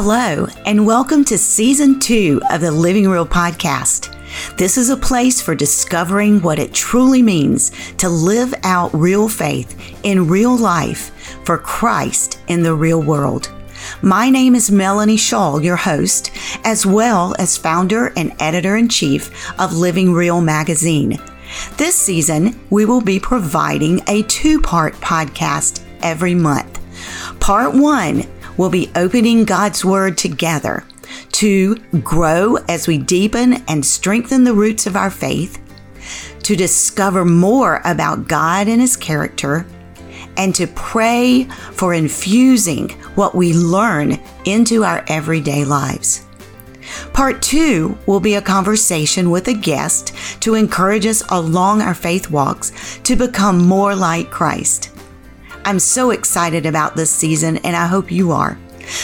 Hello, and welcome to season two of the Living Real podcast. This is a place for discovering what it truly means to live out real faith in real life for Christ in the real world. My name is Melanie Shaw, your host, as well as founder and editor in chief of Living Real magazine. This season, we will be providing a two part podcast every month. Part one will be opening God's Word together to grow as we deepen and strengthen the roots of our faith, to discover more about God and His character, and to pray for infusing what we learn into our everyday lives. Part two will be a conversation with a guest to encourage us along our faith walks to become more like Christ. I'm so excited about this season, and I hope you are.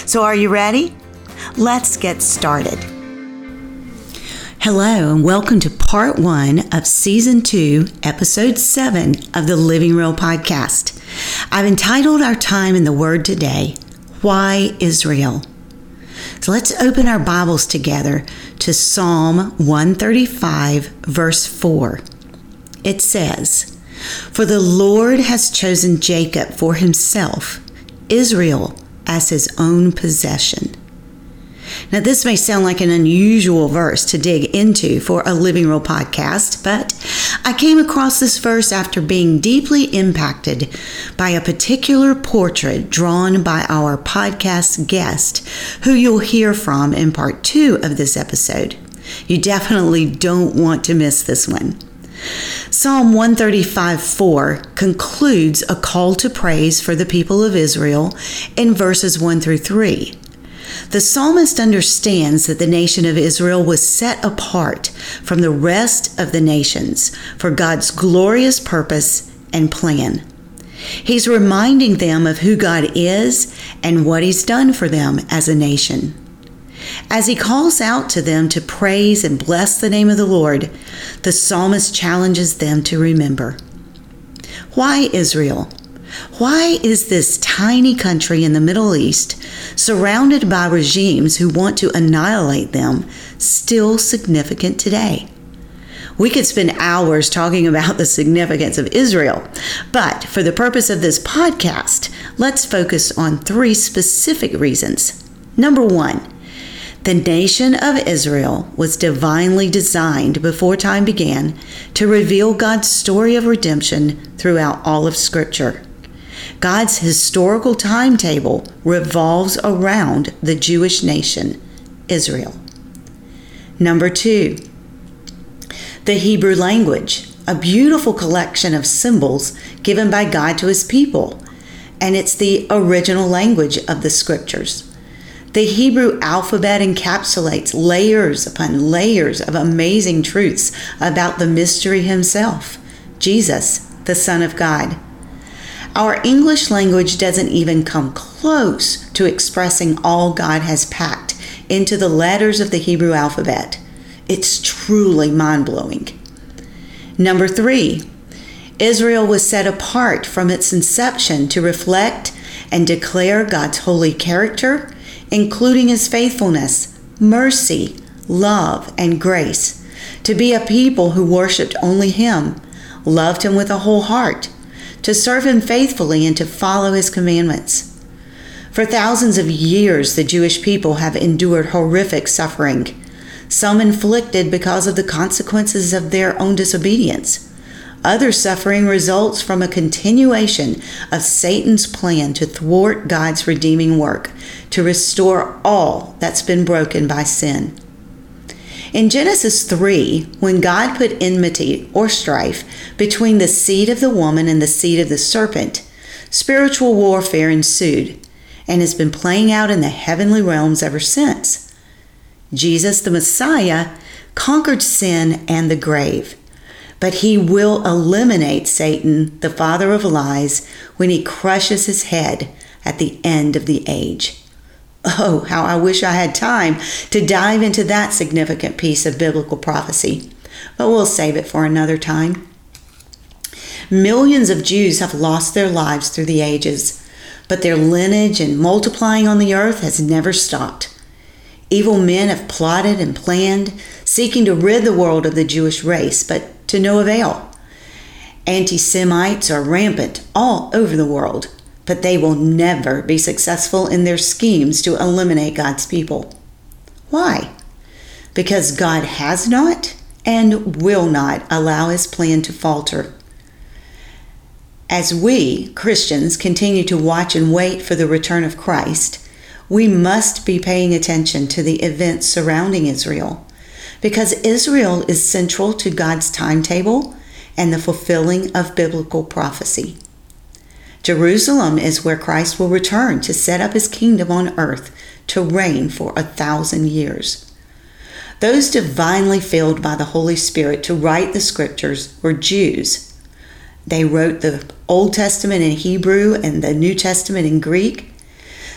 So, are you ready? Let's get started. Hello, and welcome to part one of season two, episode seven of the Living Real podcast. I've entitled our time in the Word today, Why Israel? So let's open our Bibles together to Psalm 135, verse 4. It says, for the Lord has chosen Jacob for himself, Israel as his own possession. Now, this may sound like an unusual verse to dig into for a Living Real podcast, but I came across this verse after being deeply impacted by a particular portrait drawn by our podcast guest, who you'll hear from in part two of this episode. You definitely don't want to miss this one. Psalm 135 4 concludes a call to praise for the people of Israel in verses 1 through 3. The psalmist understands that the nation of Israel was set apart from the rest of the nations for God's glorious purpose and plan. He's reminding them of who God is and what He's done for them as a nation. As he calls out to them to praise and bless the name of the Lord, the psalmist challenges them to remember. Why Israel? Why is this tiny country in the Middle East, surrounded by regimes who want to annihilate them, still significant today? We could spend hours talking about the significance of Israel, but for the purpose of this podcast, let's focus on three specific reasons. Number one, the nation of Israel was divinely designed before time began to reveal God's story of redemption throughout all of Scripture. God's historical timetable revolves around the Jewish nation, Israel. Number two, the Hebrew language, a beautiful collection of symbols given by God to his people, and it's the original language of the scriptures. The Hebrew alphabet encapsulates layers upon layers of amazing truths about the mystery himself, Jesus, the Son of God. Our English language doesn't even come close to expressing all God has packed into the letters of the Hebrew alphabet. It's truly mind blowing. Number three, Israel was set apart from its inception to reflect and declare God's holy character including his faithfulness, mercy, love, and grace, to be a people who worshiped only him, loved him with a whole heart, to serve him faithfully, and to follow his commandments. For thousands of years, the Jewish people have endured horrific suffering, some inflicted because of the consequences of their own disobedience other suffering results from a continuation of Satan's plan to thwart God's redeeming work, to restore all that's been broken by sin. In Genesis 3, when God put enmity or strife between the seed of the woman and the seed of the serpent, spiritual warfare ensued and has been playing out in the heavenly realms ever since. Jesus, the Messiah, conquered sin and the grave but he will eliminate Satan, the father of lies, when he crushes his head at the end of the age. Oh, how I wish I had time to dive into that significant piece of biblical prophecy, but we'll save it for another time. Millions of Jews have lost their lives through the ages. but their lineage and multiplying on the earth has never stopped. Evil men have plotted and planned, seeking to rid the world of the Jewish race, but to no avail. Anti Semites are rampant all over the world, but they will never be successful in their schemes to eliminate God's people. Why? Because God has not and will not allow his plan to falter. As we, Christians, continue to watch and wait for the return of Christ, we must be paying attention to the events surrounding Israel because Israel is central to God's timetable and the fulfilling of biblical prophecy. Jerusalem is where Christ will return to set up his kingdom on earth to reign for a thousand years. Those divinely filled by the Holy Spirit to write the scriptures were Jews. They wrote the Old Testament in Hebrew and the New Testament in Greek.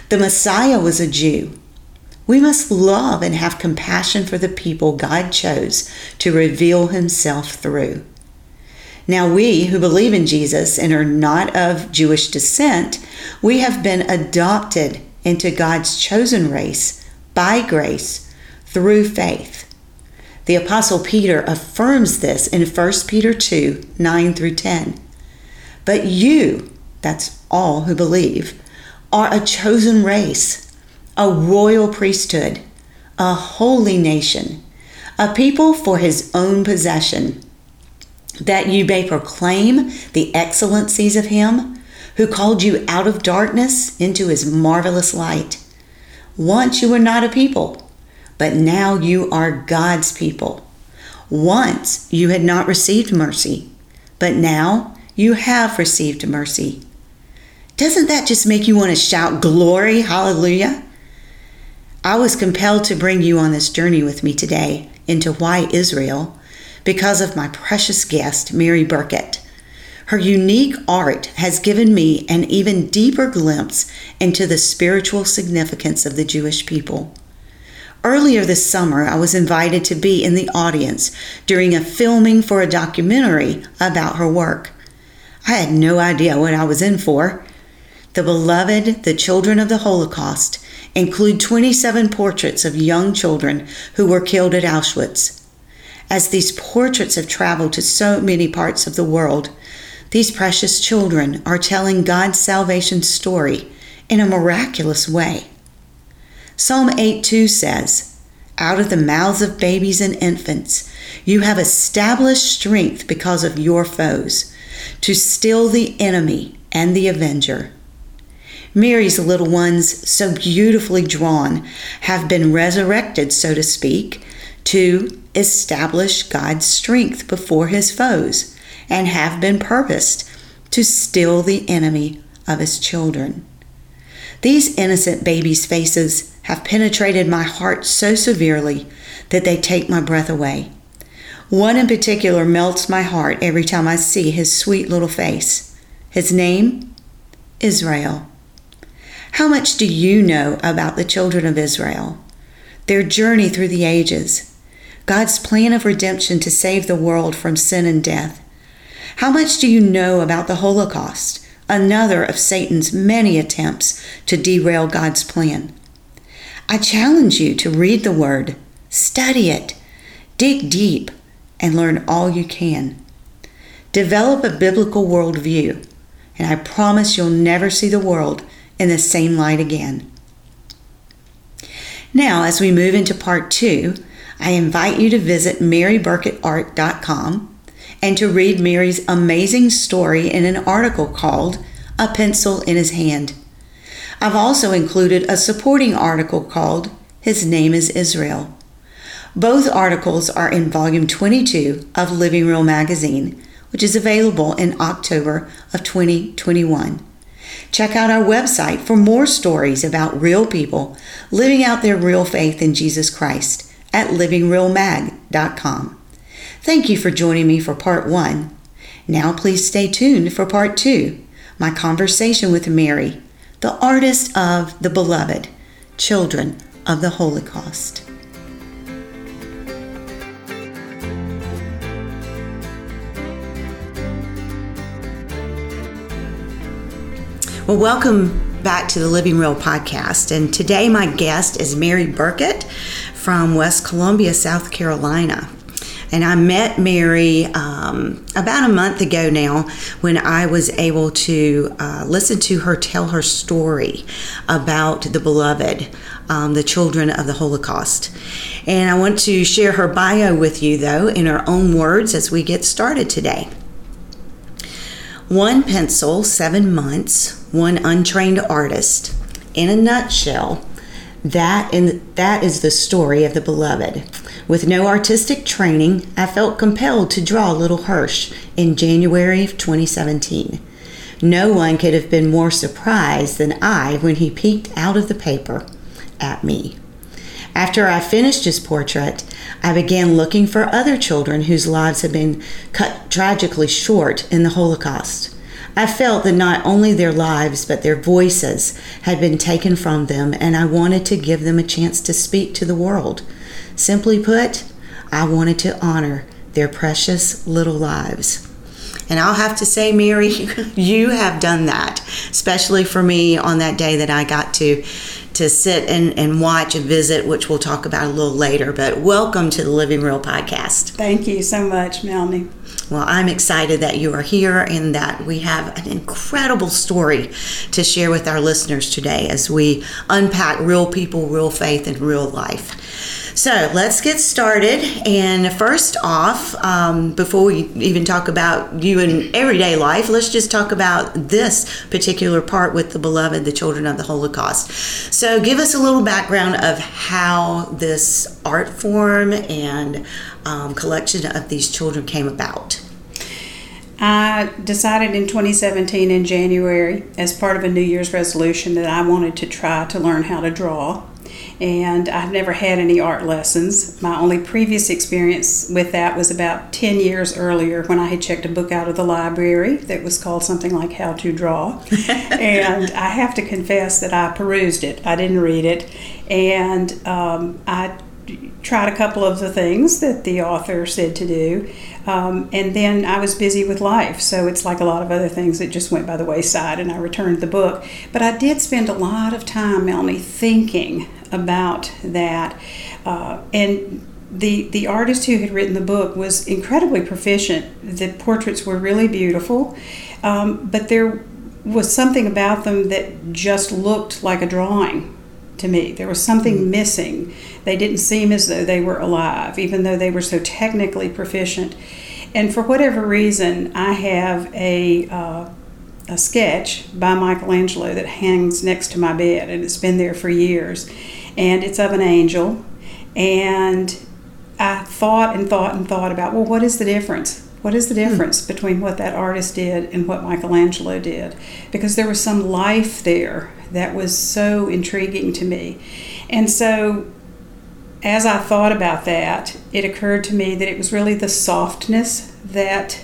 The Messiah was a Jew. We must love and have compassion for the people God chose to reveal himself through. Now, we who believe in Jesus and are not of Jewish descent, we have been adopted into God's chosen race by grace through faith. The Apostle Peter affirms this in 1 Peter 2 9 through 10. But you, that's all who believe, are a chosen race, a royal priesthood, a holy nation, a people for his own possession, that you may proclaim the excellencies of him who called you out of darkness into his marvelous light. Once you were not a people, but now you are God's people. Once you had not received mercy, but now you have received mercy. Doesn't that just make you want to shout glory, hallelujah? I was compelled to bring you on this journey with me today into why Israel because of my precious guest, Mary Burkett. Her unique art has given me an even deeper glimpse into the spiritual significance of the Jewish people. Earlier this summer, I was invited to be in the audience during a filming for a documentary about her work. I had no idea what I was in for. The Beloved, the Children of the Holocaust, include 27 portraits of young children who were killed at Auschwitz. As these portraits have traveled to so many parts of the world, these precious children are telling God's salvation story in a miraculous way. Psalm 8 2 says, Out of the mouths of babies and infants, you have established strength because of your foes, to still the enemy and the avenger. Mary's little ones, so beautifully drawn, have been resurrected, so to speak, to establish God's strength before his foes and have been purposed to still the enemy of his children. These innocent babies' faces have penetrated my heart so severely that they take my breath away. One in particular melts my heart every time I see his sweet little face. His name? Israel. How much do you know about the children of Israel? Their journey through the ages, God's plan of redemption to save the world from sin and death. How much do you know about the Holocaust, another of Satan's many attempts to derail God's plan? I challenge you to read the Word, study it, dig deep, and learn all you can. Develop a biblical worldview, and I promise you'll never see the world in the same light again. Now, as we move into part two, I invite you to visit maryburkettart.com and to read Mary's amazing story in an article called A Pencil in His Hand. I've also included a supporting article called His Name is Israel. Both articles are in volume 22 of Living Real magazine, which is available in October of 2021. Check out our website for more stories about real people living out their real faith in Jesus Christ at livingrealmag.com. Thank you for joining me for part one. Now, please stay tuned for part two my conversation with Mary, the artist of the beloved Children of the Holocaust. Well, welcome back to the Living Real podcast. And today, my guest is Mary Burkett from West Columbia, South Carolina. And I met Mary um, about a month ago now when I was able to uh, listen to her tell her story about the beloved, um, the children of the Holocaust. And I want to share her bio with you, though, in her own words as we get started today. One pencil, seven months, one untrained artist. In a nutshell, that in, that is the story of the beloved. With no artistic training, I felt compelled to draw Little Hirsch in January of 2017. No one could have been more surprised than I when he peeked out of the paper at me. After I finished his portrait, I began looking for other children whose lives had been cut tragically short in the Holocaust. I felt that not only their lives, but their voices had been taken from them, and I wanted to give them a chance to speak to the world. Simply put, I wanted to honor their precious little lives. And I'll have to say, Mary, you have done that, especially for me on that day that I got to to sit and, and watch and visit, which we'll talk about a little later. But welcome to the Living Real podcast. Thank you so much, Melanie. Well, I'm excited that you are here and that we have an incredible story to share with our listeners today as we unpack real people, real faith, and real life. So let's get started. And first off, um, before we even talk about you in everyday life, let's just talk about this particular part with the beloved, the children of the Holocaust. So give us a little background of how this art form and um, collection of these children came about. I decided in 2017 in January, as part of a New Year's resolution, that I wanted to try to learn how to draw and I've never had any art lessons. My only previous experience with that was about 10 years earlier when I had checked a book out of the library that was called something like How to Draw. and I have to confess that I perused it, I didn't read it, and um, I tried a couple of the things that the author said to do. Um, and then I was busy with life, so it's like a lot of other things that just went by the wayside, and I returned the book. But I did spend a lot of time, Melanie, thinking about that. Uh, and the, the artist who had written the book was incredibly proficient. The portraits were really beautiful, um, but there was something about them that just looked like a drawing to me. There was something mm. missing. They didn't seem as though they were alive, even though they were so technically proficient. And for whatever reason, I have a uh, a sketch by Michelangelo that hangs next to my bed, and it's been there for years. And it's of an angel. And I thought and thought and thought about, well, what is the difference? What is the hmm. difference hmm. between what that artist did and what Michelangelo did? Because there was some life there that was so intriguing to me. And so, as I thought about that, it occurred to me that it was really the softness that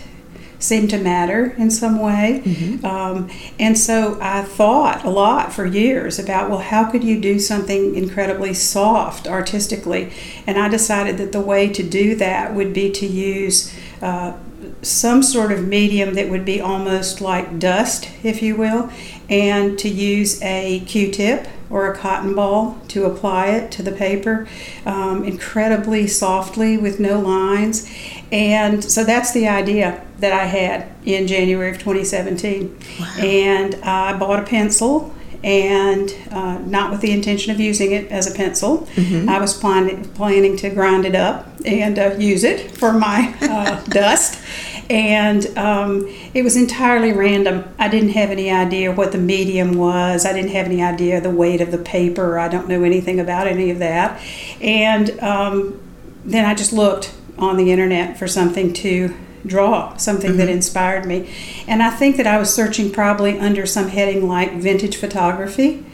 seemed to matter in some way. Mm-hmm. Um, and so I thought a lot for years about, well, how could you do something incredibly soft artistically? And I decided that the way to do that would be to use uh, some sort of medium that would be almost like dust, if you will, and to use a Q tip or a cotton ball to apply it to the paper um, incredibly softly with no lines. And so that's the idea that I had in January of 2017. Wow. And I bought a pencil and uh, not with the intention of using it as a pencil. Mm-hmm. I was plan- planning to grind it up and uh, use it for my uh, dust. And um, it was entirely random. I didn't have any idea what the medium was. I didn't have any idea the weight of the paper. I don't know anything about any of that. And um, then I just looked on the internet for something to draw, something mm-hmm. that inspired me. And I think that I was searching probably under some heading like vintage photography.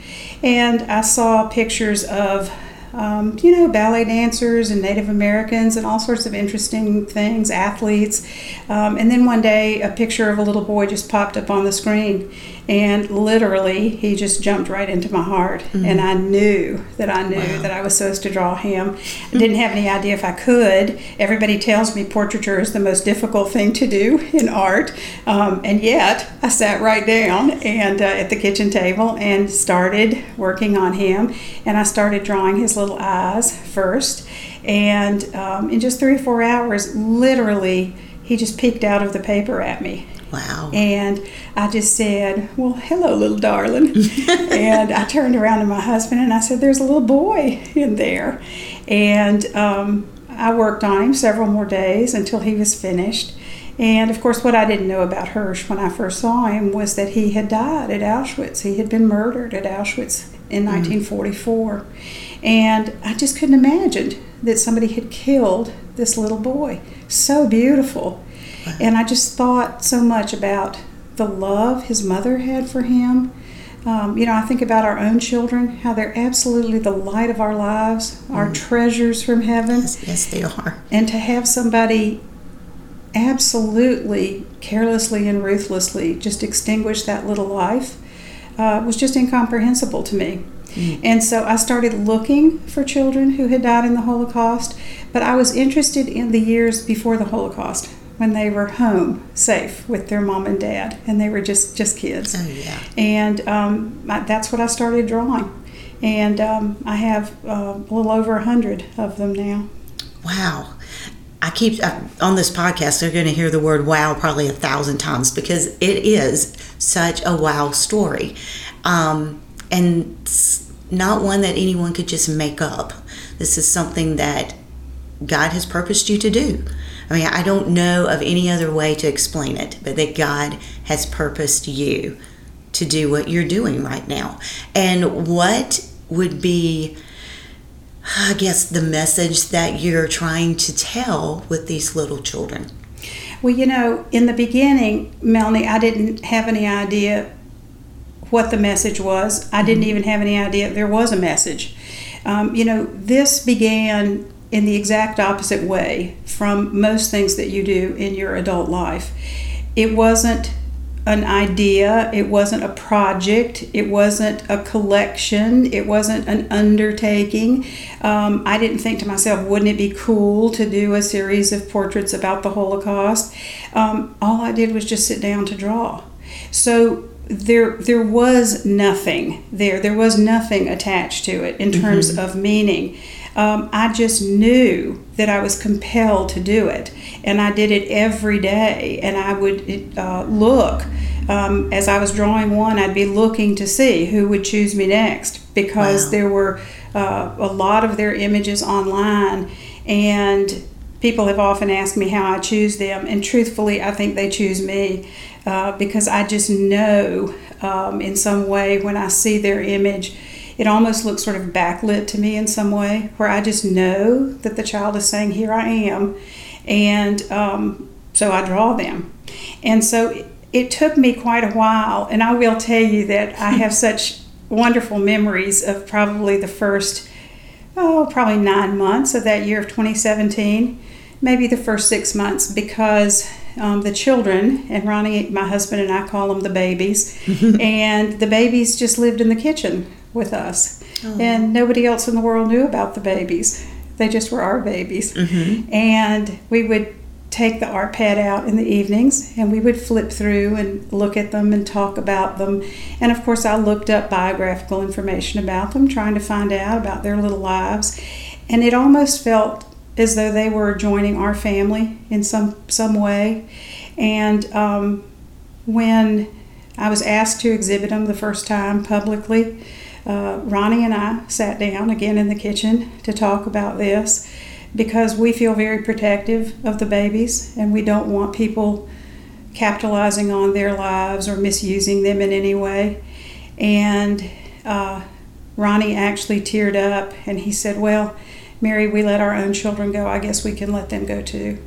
And I saw pictures of, um, you know, ballet dancers and Native Americans and all sorts of interesting things, athletes. Um, and then one day, a picture of a little boy just popped up on the screen. And literally, he just jumped right into my heart. Mm-hmm. And I knew that I knew wow. that I was supposed to draw him. I didn't have any idea if I could. Everybody tells me portraiture is the most difficult thing to do in art. Um, and yet, I sat right down and uh, at the kitchen table and started working on him. And I started drawing his little eyes first. And um, in just three or four hours, literally, he just peeked out of the paper at me. Wow. And I just said, Well, hello, little darling. and I turned around to my husband and I said, There's a little boy in there. And um, I worked on him several more days until he was finished. And of course, what I didn't know about Hirsch when I first saw him was that he had died at Auschwitz. He had been murdered at Auschwitz in mm-hmm. 1944. And I just couldn't imagine that somebody had killed this little boy. So beautiful. And I just thought so much about the love his mother had for him. Um, you know, I think about our own children, how they're absolutely the light of our lives, mm. our treasures from heaven. Yes, yes, they are. And to have somebody absolutely carelessly and ruthlessly just extinguish that little life uh, was just incomprehensible to me. Mm. And so I started looking for children who had died in the Holocaust, but I was interested in the years before the Holocaust when they were home safe with their mom and dad and they were just just kids. Oh, yeah. and um, I, that's what i started drawing. And um, i have uh, a little over a hundred of them now. Wow. I keep uh, on this podcast they're going to hear the word wow probably a thousand times because it is such a wow story. Um, and not one that anyone could just make up. This is something that god has purposed you to do I mean, I don't know of any other way to explain it, but that God has purposed you to do what you're doing right now. And what would be, I guess, the message that you're trying to tell with these little children? Well, you know, in the beginning, Melanie, I didn't have any idea what the message was. I didn't mm-hmm. even have any idea there was a message. Um, you know, this began in the exact opposite way from most things that you do in your adult life. It wasn't an idea, it wasn't a project, it wasn't a collection, it wasn't an undertaking. Um, I didn't think to myself, wouldn't it be cool to do a series of portraits about the Holocaust? Um, all I did was just sit down to draw. So there there was nothing there. There was nothing attached to it in terms mm-hmm. of meaning um, I just knew that I was compelled to do it. And I did it every day. And I would uh, look. Um, as I was drawing one, I'd be looking to see who would choose me next because wow. there were uh, a lot of their images online. And people have often asked me how I choose them. And truthfully, I think they choose me uh, because I just know um, in some way when I see their image it almost looks sort of backlit to me in some way, where I just know that the child is saying, Here I am. And um, so I draw them. And so it, it took me quite a while, and I will tell you that I have such wonderful memories of probably the first, oh, probably nine months of that year of 2017, maybe the first six months, because um, the children, and Ronnie, my husband, and I call them the babies, and the babies just lived in the kitchen with us. Oh. And nobody else in the world knew about the babies. They just were our babies. Mm-hmm. And we would take the art pad out in the evenings and we would flip through and look at them and talk about them. And of course, I looked up biographical information about them, trying to find out about their little lives. And it almost felt as though they were joining our family in some, some way. And um, when I was asked to exhibit them the first time publicly, uh, Ronnie and I sat down again in the kitchen to talk about this because we feel very protective of the babies and we don't want people capitalizing on their lives or misusing them in any way. And uh, Ronnie actually teared up and he said, Well, Mary, we let our own children go. I guess we can let them go too.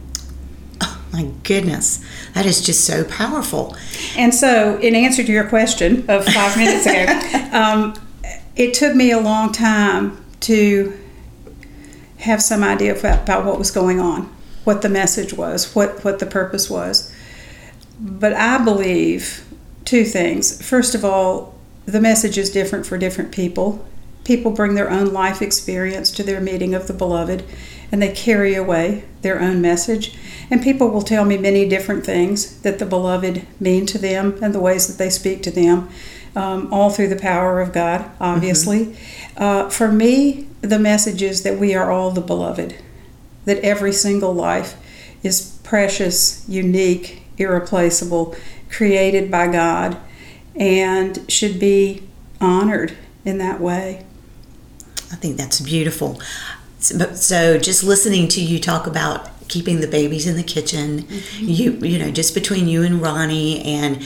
Oh, my goodness, that is just so powerful. And so, in answer to your question of five minutes ago, um, it took me a long time to have some idea about what was going on, what the message was, what, what the purpose was. But I believe Two things. First of all, the message is different for different people. People bring their own life experience to their meeting of the beloved, and they carry away their own message. And people will tell me many different things that the beloved mean to them and the ways that they speak to them, um, all through the power of God, obviously. Mm-hmm. Uh, for me, the message is that we are all the beloved, that every single life is precious, unique, irreplaceable, created by God, and should be honored in that way. I think that's beautiful. So, so just listening to you talk about keeping the babies in the kitchen, mm-hmm. you you know, just between you and Ronnie and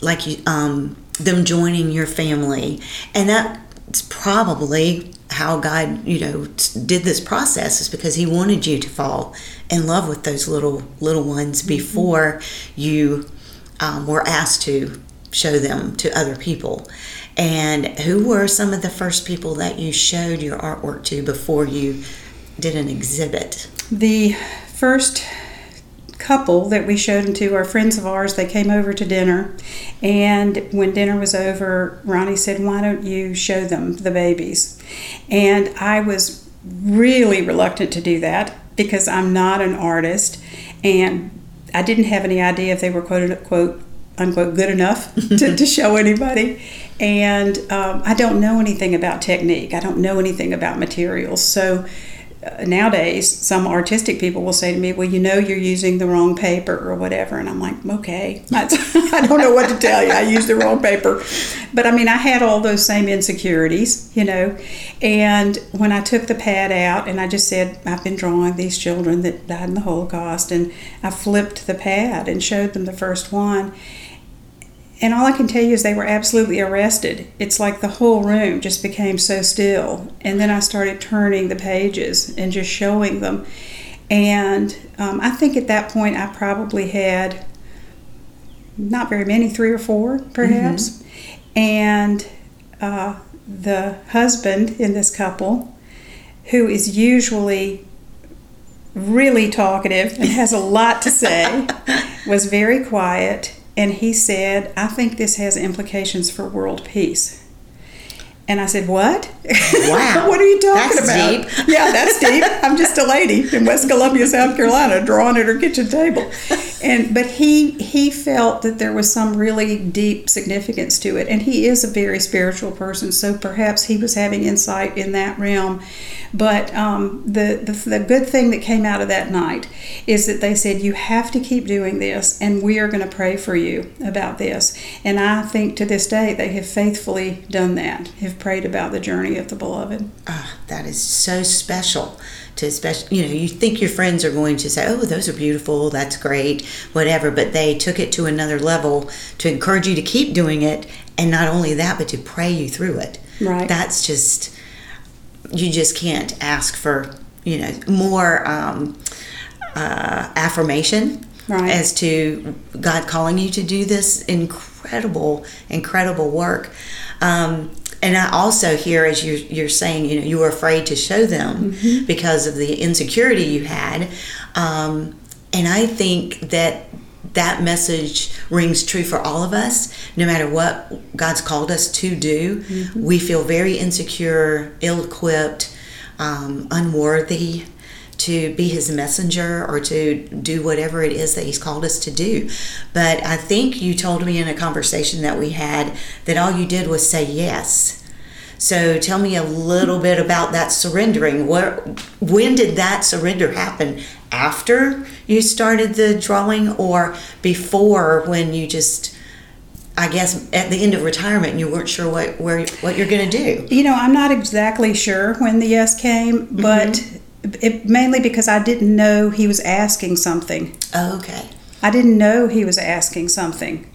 like you um them joining your family and that's probably how God, you know, did this process is because He wanted you to fall in love with those little little ones mm-hmm. before mm-hmm. you um, were asked to show them to other people. And who were some of the first people that you showed your artwork to before you did an exhibit? The first couple that we showed them to are friends of ours. They came over to dinner, and when dinner was over, Ronnie said, Why don't you show them the babies? And I was really reluctant to do that because I'm not an artist and I didn't have any idea if they were quote unquote unquote good enough to, to show anybody. And um, I don't know anything about technique. I don't know anything about materials. So nowadays, some artistic people will say to me, "Well, you know, you're using the wrong paper or whatever," and I'm like, "Okay, I don't know what to tell you. I used the wrong paper." But I mean, I had all those same insecurities, you know. And when I took the pad out and I just said, "I've been drawing these children that died in the Holocaust," and I flipped the pad and showed them the first one and all I can tell you is they were absolutely arrested. It's like the whole room just became so still. And then I started turning the pages and just showing them. And um, I think at that point I probably had not very many, three or four perhaps. Mm-hmm. And uh, the husband in this couple, who is usually really talkative and has a lot to say, was very quiet and he said, I think this has implications for world peace. And I said, What? Wow. what are you talking that's about? Deep. yeah, that's deep. I'm just a lady in West Columbia, South Carolina, drawing at her kitchen table. And but he he felt that there was some really deep significance to it. And he is a very spiritual person, so perhaps he was having insight in that realm. But um, the, the the good thing that came out of that night is that they said, You have to keep doing this, and we are going to pray for you about this. And I think to this day they have faithfully done that, have prayed about the journey of the beloved. Oh, that is so special. To especially, you know, you think your friends are going to say, "Oh, those are beautiful. That's great, whatever," but they took it to another level to encourage you to keep doing it, and not only that, but to pray you through it. Right. That's just you just can't ask for you know more um, uh, affirmation right. as to God calling you to do this incredible, incredible work. Um, and I also hear as you, you're saying, you know, you were afraid to show them mm-hmm. because of the insecurity you had. Um, and I think that that message rings true for all of us, no matter what God's called us to do. Mm-hmm. We feel very insecure, ill equipped, um, unworthy to be his messenger or to do whatever it is that he's called us to do. But I think you told me in a conversation that we had that all you did was say yes. So tell me a little bit about that surrendering. Where, when did that surrender happen? After you started the drawing or before when you just I guess at the end of retirement, you weren't sure what where what you're going to do. You know, I'm not exactly sure when the yes came, but mm-hmm it, mainly because I didn't know he was asking something. Oh, okay. I didn't know he was asking something.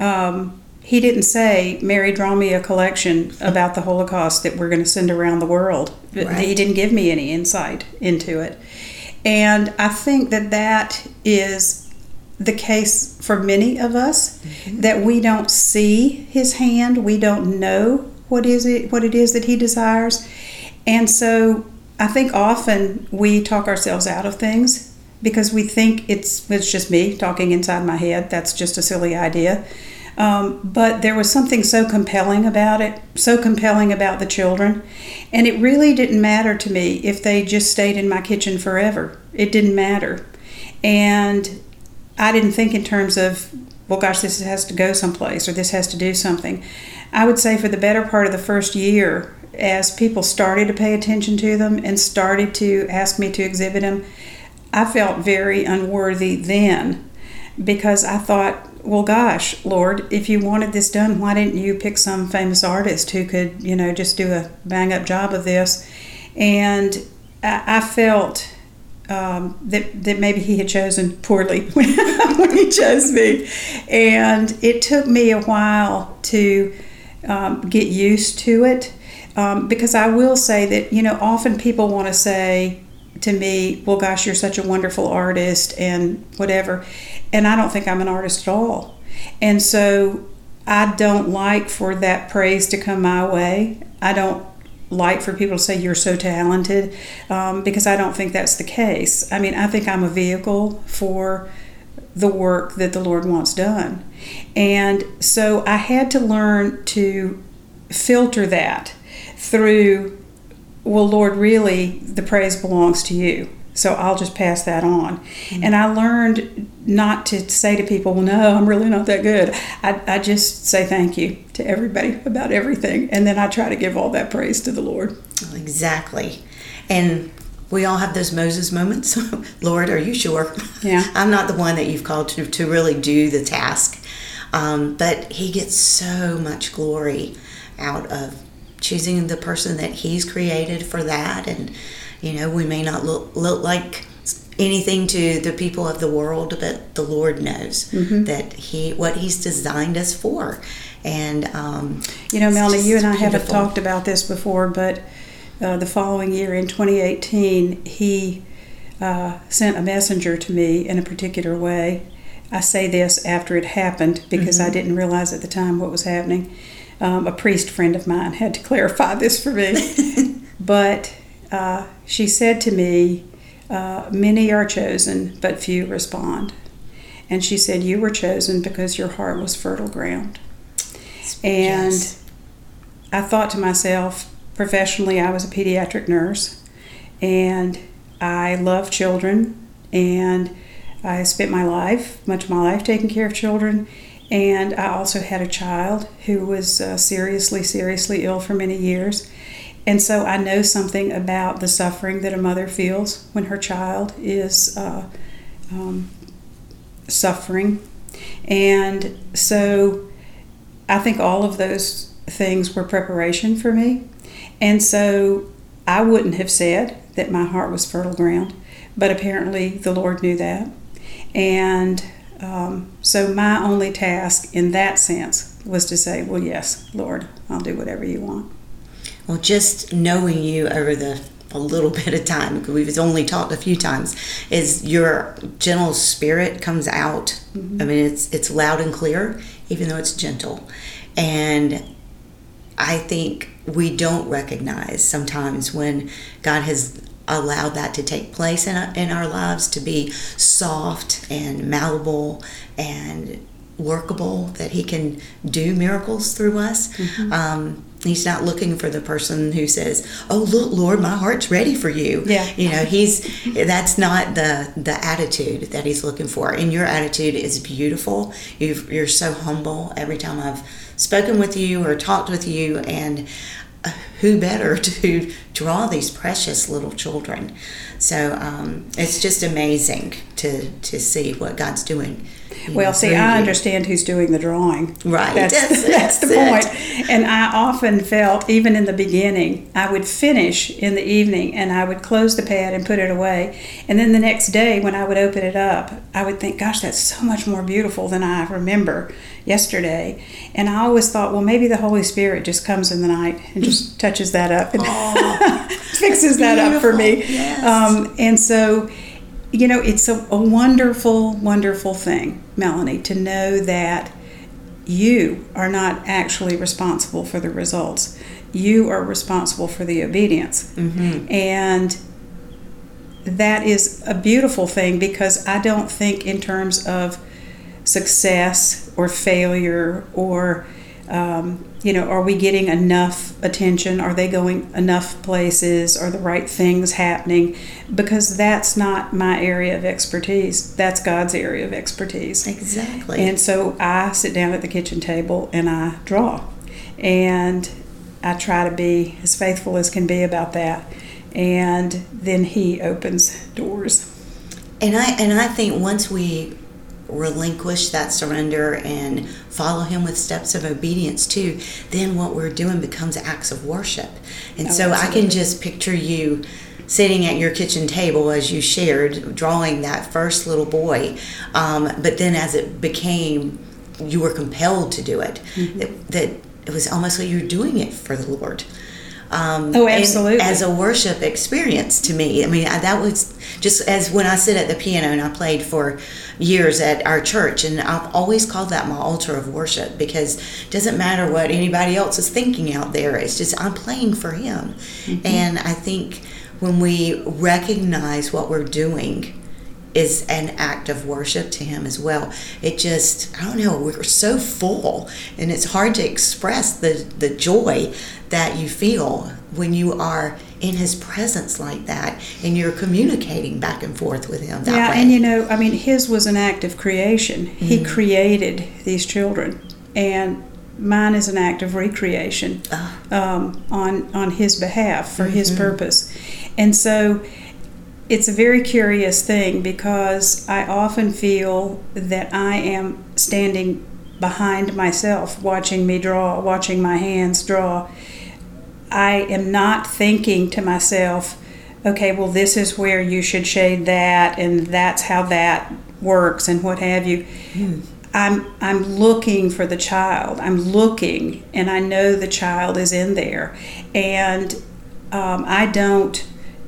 Um, he didn't say, Mary, draw me a collection about the Holocaust that we're going to send around the world. Right. He didn't give me any insight into it. And I think that that is the case for many of us mm-hmm. that we don't see his hand, we don't know what is it what it is that he desires. And so I think often we talk ourselves out of things because we think it's it's just me talking inside my head. That's just a silly idea. Um, but there was something so compelling about it, so compelling about the children. And it really didn't matter to me if they just stayed in my kitchen forever. It didn't matter. And I didn't think in terms of, well, gosh, this has to go someplace or this has to do something. I would say for the better part of the first year, as people started to pay attention to them and started to ask me to exhibit them, I felt very unworthy then because I thought, well, gosh, Lord, if you wanted this done, why didn't you pick some famous artist who could, you know, just do a bang up job of this? And I, I felt um, that, that maybe he had chosen poorly when he chose me. And it took me a while to um, get used to it um, because I will say that, you know, often people want to say to me, well, gosh, you're such a wonderful artist and whatever. And I don't think I'm an artist at all. And so I don't like for that praise to come my way. I don't like for people to say you're so talented um, because I don't think that's the case. I mean, I think I'm a vehicle for the work that the Lord wants done. And so I had to learn to filter that through, well, Lord, really, the praise belongs to you. So I'll just pass that on. Mm-hmm. And I learned not to say to people, well, no, I'm really not that good. I, I just say thank you to everybody about everything. And then I try to give all that praise to the Lord. Exactly. And we all have those Moses moments. Lord, are you sure? Yeah. I'm not the one that you've called to, to really do the task. Um, but he gets so much glory out of choosing the person that he's created for that and you know we may not look, look like anything to the people of the world but the lord knows mm-hmm. that he what he's designed us for and um, you know melanie you and i beautiful. haven't talked about this before but uh, the following year in 2018 he uh, sent a messenger to me in a particular way i say this after it happened because mm-hmm. i didn't realize at the time what was happening um, a priest friend of mine had to clarify this for me. but uh, she said to me, uh, Many are chosen, but few respond. And she said, You were chosen because your heart was fertile ground. And yes. I thought to myself, professionally, I was a pediatric nurse, and I love children, and I spent my life, much of my life, taking care of children. And I also had a child who was uh, seriously, seriously ill for many years. And so I know something about the suffering that a mother feels when her child is uh, um, suffering. And so I think all of those things were preparation for me. And so I wouldn't have said that my heart was fertile ground, but apparently the Lord knew that. And um, so my only task in that sense was to say, well, yes, Lord, I'll do whatever you want. Well, just knowing you over the a little bit of time because we've only talked a few times is your gentle spirit comes out mm-hmm. i mean it's it's loud and clear even though it's gentle and i think we don't recognize sometimes when god has allow that to take place in, our, in our lives to be soft and malleable and workable that he can do miracles through us. Mm-hmm. um, he's not looking for the person who says oh look lord my heart's ready for you. Yeah. You know he's that's not the the attitude that he's looking for. And your attitude is beautiful. You you're so humble. Every time i've spoken with you or talked with you and who better to draw these precious little children? So um, it's just amazing to to see what God's doing. Well, see, I understand who's doing the drawing. Right. That's, that's, that's the point. And I often felt, even in the beginning, I would finish in the evening and I would close the pad and put it away. And then the next day, when I would open it up, I would think, gosh, that's so much more beautiful than I remember yesterday. And I always thought, well, maybe the Holy Spirit just comes in the night and just touches that up and fixes that up for me. Yes. Um, and so, you know, it's a, a wonderful, wonderful thing, Melanie, to know that you are not actually responsible for the results. You are responsible for the obedience. Mm-hmm. And that is a beautiful thing because I don't think, in terms of success or failure or um, you know, are we getting enough attention? Are they going enough places? Are the right things happening? Because that's not my area of expertise. That's God's area of expertise. Exactly. And so I sit down at the kitchen table and I draw. And I try to be as faithful as can be about that. And then He opens doors. And I and I think once we relinquish that surrender and follow him with steps of obedience too then what we're doing becomes acts of worship and Oh, so i can just picture you sitting at your kitchen table as you shared drawing that first little boy um, but then as it became you were compelled to do it Mm-hmm. that, that it was almost like you're doing it for the lord um, Oh, absolutely. as a worship experience to me. I mean, I- that was just as when I sit at the piano and I played for years at our church, and I've always called that my altar of worship because it doesn't matter what anybody else is thinking out there. It's just I'm playing for Him, mm-hmm. and I think when we recognize what we're doing is an act of worship to him as well. It just I don't know, we're so full and it's hard to express the the joy that you feel when you are in his presence like that and you're communicating back and forth with him that yeah, way. and you know, I mean, his was an act of creation. He created these children, and mine is an act of recreation Ah. um, on on his behalf for his purpose. And so, it's a very curious thing because I often feel that I am standing behind myself, watching me draw, watching my hands draw. I am not thinking to myself, okay, well, this is where you should shade that, and that's how that works, and what have you. I'm I'm looking for the child. I'm looking, and I know the child is in there, and um, I don't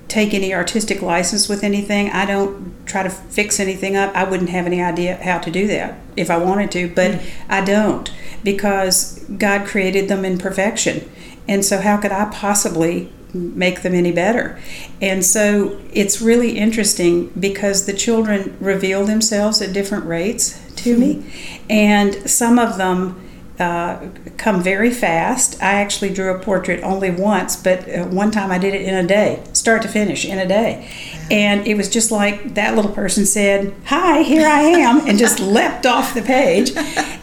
take any artistic license with anything. I don't try to fix anything up. I wouldn't have any idea how to do that if I wanted to, but I don't because God created them in perfection. And so, how could I possibly make them any better? And so, it's really interesting because the children reveal themselves at different rates to me, hmm. and some of them uh, come very fast. I actually drew a portrait only once, but uh, one time I did it in a day, start to finish, in a day. And it was just like that little person said, Hi, here I am, and just leapt off the page.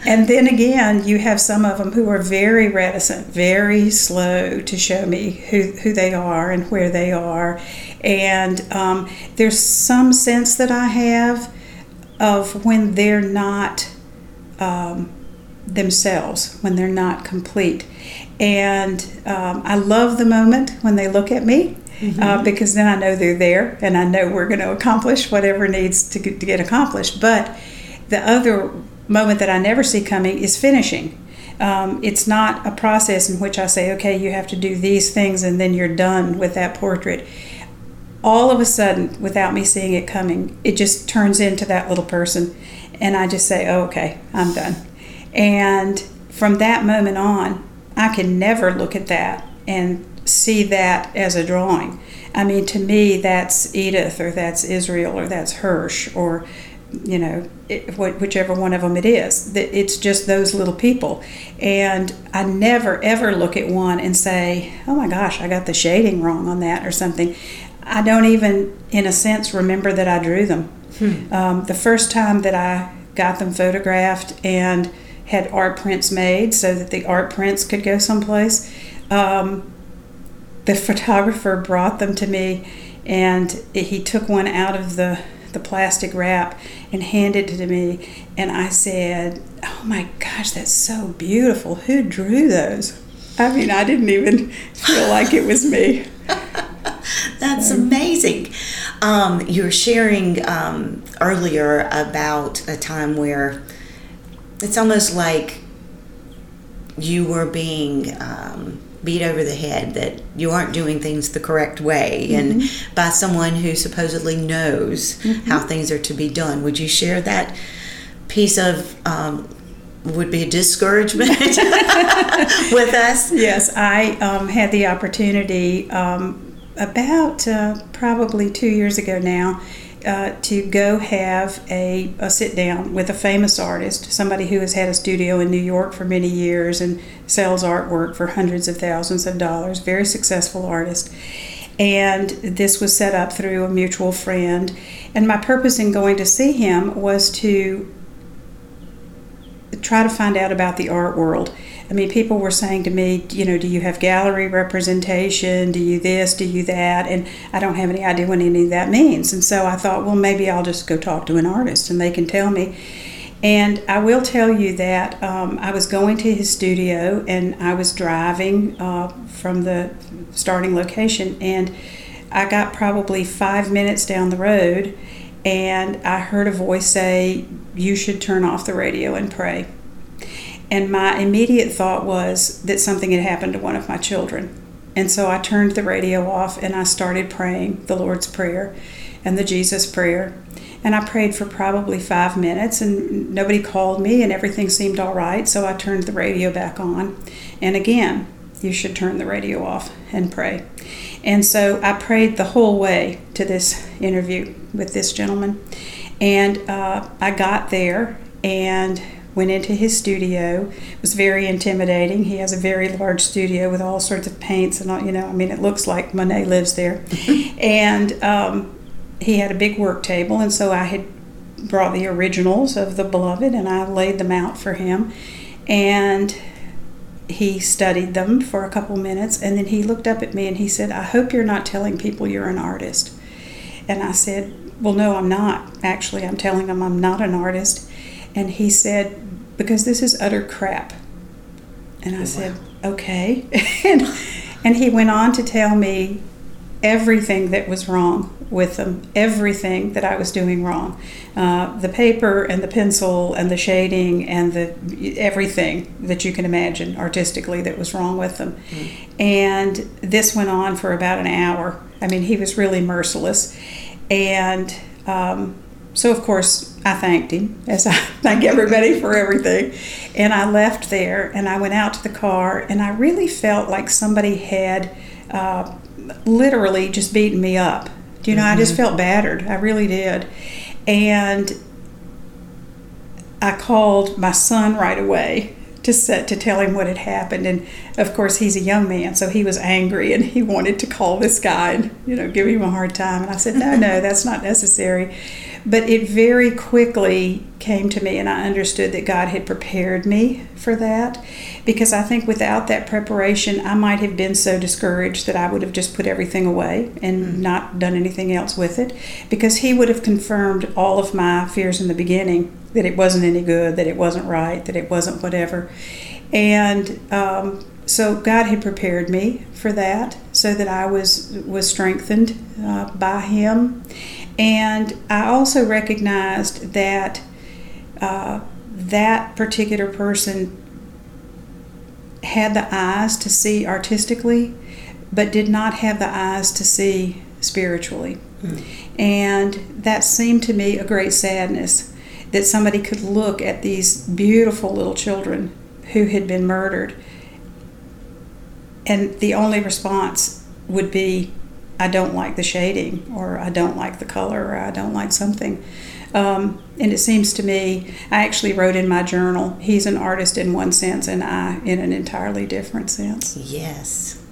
And then again, you have some of them who are very reticent, very slow to show me who, who they are and where they are. And um, there's some sense that I have of when they're not. Um, themselves when they're not complete. And um, I love the moment when they look at me uh, because then I know they're there and I know we're going to accomplish whatever needs to get, to get accomplished. But the other moment that I never see coming is finishing. Um, it's not a process in which I say, okay, you have to do these things and then you're done with that portrait. All of a sudden, without me seeing it coming, it just turns into that little person. And I just say, oh, okay, I'm done. And from that moment on, I can never look at that and see that as a drawing. I mean, to me, that's Edith, or that's Israel, or that's Hirsch, or you know, it, whichever one of them it is. That It's just those little people, and I never ever look at one and say, "Oh my gosh, I got the shading wrong on that" or something. I don't even, in a sense, remember that I drew them. Um, the first time that I got them photographed and had art prints made so that the art prints could go someplace. Um, the photographer brought them to me, and he took one out of the the plastic wrap and handed it to me, and I said, "Oh my gosh, that's so beautiful! Who drew those?" I mean, I didn't even feel like it was me. That's amazing. Um, you were sharing um, earlier about a time where it's almost like you were being um, beat over the head that you aren't doing things the correct way and by someone who supposedly knows how things are to be done. Would you share that piece of um, would be a discouragement with us? Yes, I um, had the opportunity um, about uh, probably two years ago now uh, to go have a, a sit down with a famous artist, somebody who has had a studio in New York for many years and sells artwork for hundreds of thousands of dollars, very successful artist. And this was set up through a mutual friend. And my purpose in going to see him was to try to find out about the art world. I mean, people were saying to me, you know, do you have gallery representation? Do you this? Do you that? And I don't have any idea what any of that means. And so I thought, well, maybe I'll just go talk to an artist and they can tell me. And I will tell you that um, I was going to his studio and I was driving uh, from the starting location, and I got probably five minutes down the road, and I heard a voice say, You should turn off the radio and pray. And my immediate thought was that something had happened to one of my children. And so I turned the radio off and I started praying the Lord's Prayer and the Jesus Prayer. And I prayed for probably five minutes and nobody called me and everything seemed all right. So I turned the radio back on. And again, you should turn the radio off and pray. And so I prayed the whole way to this interview with this gentleman. And uh, I got there and went into his studio. It was very intimidating. He has a very large studio with all sorts of paints and all, you know, I mean, it looks like Monet lives there. and um, he had a big work table, and so I had brought the originals of the Beloved and I laid them out for him. And he studied them for a couple minutes and then he looked up at me and he said, I hope you're not telling people you're an artist. And I said, Well, no, I'm not. Actually, I'm telling them I'm not an artist. And he said, Because this is utter crap. And I oh, said, wow. Okay. and, and he went on to tell me everything that was wrong with them, everything that I was doing wrong. Uh, the paper and the pencil and the shading and the everything that you can imagine artistically that was wrong with them. Mm. And this went on for about an hour. I mean, he was really merciless. And um, so, of course, I thanked him, as I thank everybody for everything. And I left there and I went out to the car, and I really felt like somebody had uh, literally just beaten me up. You know, mm-hmm. I just mm-hmm. felt battered. I really did. And I called my son right away to set to tell him what had happened and of course he's a young man so he was angry and he wanted to call this guy and you know give him a hard time and I said no no that's not necessary but it very quickly came to me, and I understood that God had prepared me for that. Because I think without that preparation, I might have been so discouraged that I would have just put everything away and mm-hmm. not done anything else with it. Because He would have confirmed all of my fears in the beginning that it wasn't any good, that it wasn't right, that it wasn't whatever. And um, so God had prepared me for that, so that I was was strengthened uh, by Him and I also recognized that uh, that particular person had the eyes to see artistically, but did not have the eyes to see spiritually. Mm. And that seemed to me a great sadness that somebody could look at these beautiful little children who had been murdered, and the only response would be I don't like the shading, or I don't like the color, or I don't like something. Um, and it seems to me, I actually wrote in my journal, he's an artist in one sense, and I in an entirely different sense. Yes.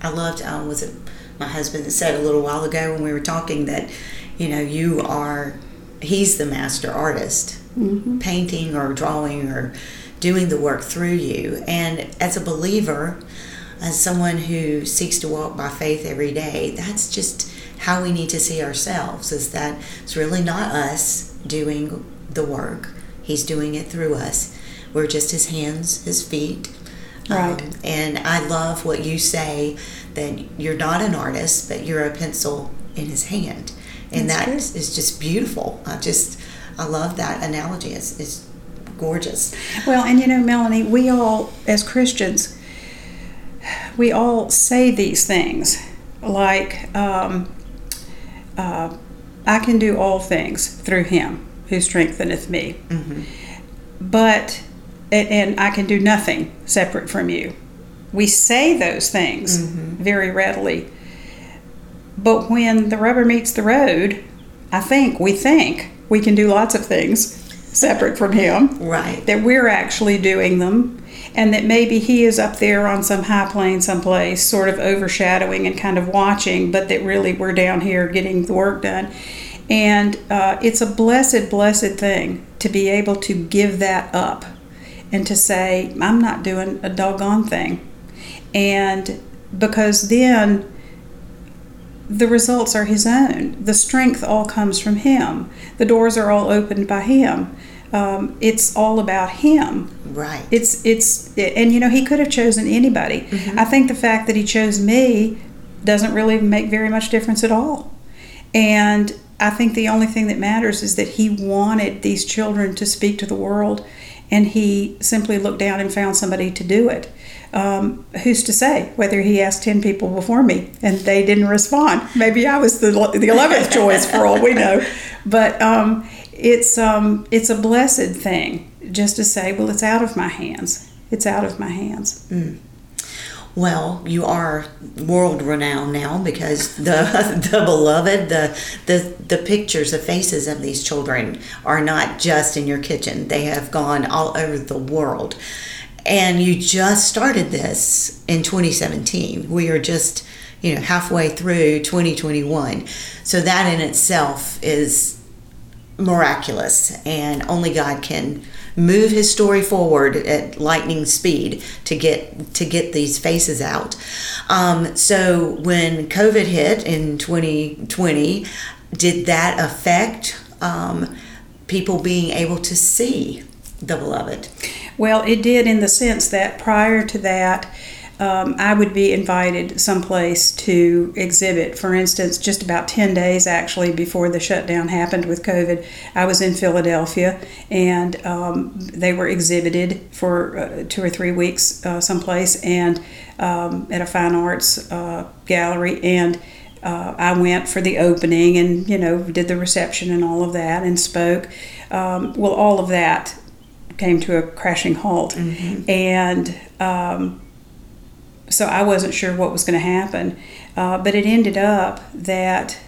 I loved, um, was it my husband that said a little while ago when we were talking that, you know, you are, he's the master artist, mm-hmm. painting or drawing or doing the work through you. And as a believer, as someone who seeks to walk by faith every day, that's just how we need to see ourselves is that it's really not us doing the work, He's doing it through us. We're just His hands, His feet. Right. Um, and I love what you say that you're not an artist, but you're a pencil in His hand. And That's that is, is just beautiful. I just, I love that analogy. It's, it's gorgeous. Well, and you know, Melanie, we all, as Christians, we all say these things like, um, uh, I can do all things through him who strengtheneth me. Mm-hmm. But, and I can do nothing separate from you. We say those things mm-hmm. very readily. But when the rubber meets the road, I think, we think we can do lots of things separate from Him. Right. That we're actually doing them, and that maybe He is up there on some high plane someplace, sort of overshadowing and kind of watching, but that really we're down here getting the work done. And uh, it's a blessed, blessed thing to be able to give that up and to say, I'm not doing a doggone thing. And because then the results are his own. The strength all comes from him. The doors are all opened by him. Um, it's all about him. Right. It's it's and you know he could have chosen anybody. Mm-hmm. I think the fact that he chose me doesn't really make very much difference at all. And I think the only thing that matters is that he wanted these children to speak to the world, and he simply looked down and found somebody to do it. Um, who's to say whether he asked 10 people before me and they didn't respond? Maybe I was the, the 11th choice for all we know. But um, it's, um, it's a blessed thing just to say, well, it's out of my hands. It's out of my hands. Mm. Well, you are world renowned now because the the beloved, the the the pictures, the faces of these children are not just in your kitchen. They have gone all over the world. And you just started this in 2017. We are just, you know, halfway through 2021. So that in itself is miraculous and only God can move his story forward at lightning speed to get to get these faces out. Um, so when COVID hit in 2020, did that affect um, people being able to see the beloved? Well, it did in the sense that prior to that, um, I would be invited someplace to exhibit. For instance, just about 10 days actually before the shutdown happened with COVID, I was in Philadelphia and um, they were exhibited for uh, two or three weeks uh, someplace and um, at a fine arts uh, gallery. And uh, I went for the opening and, you know, did the reception and all of that and spoke. Um, well, all of that came to a crashing halt. Mm-hmm. And um, so I wasn't sure what was going to happen. Uh, but it ended up that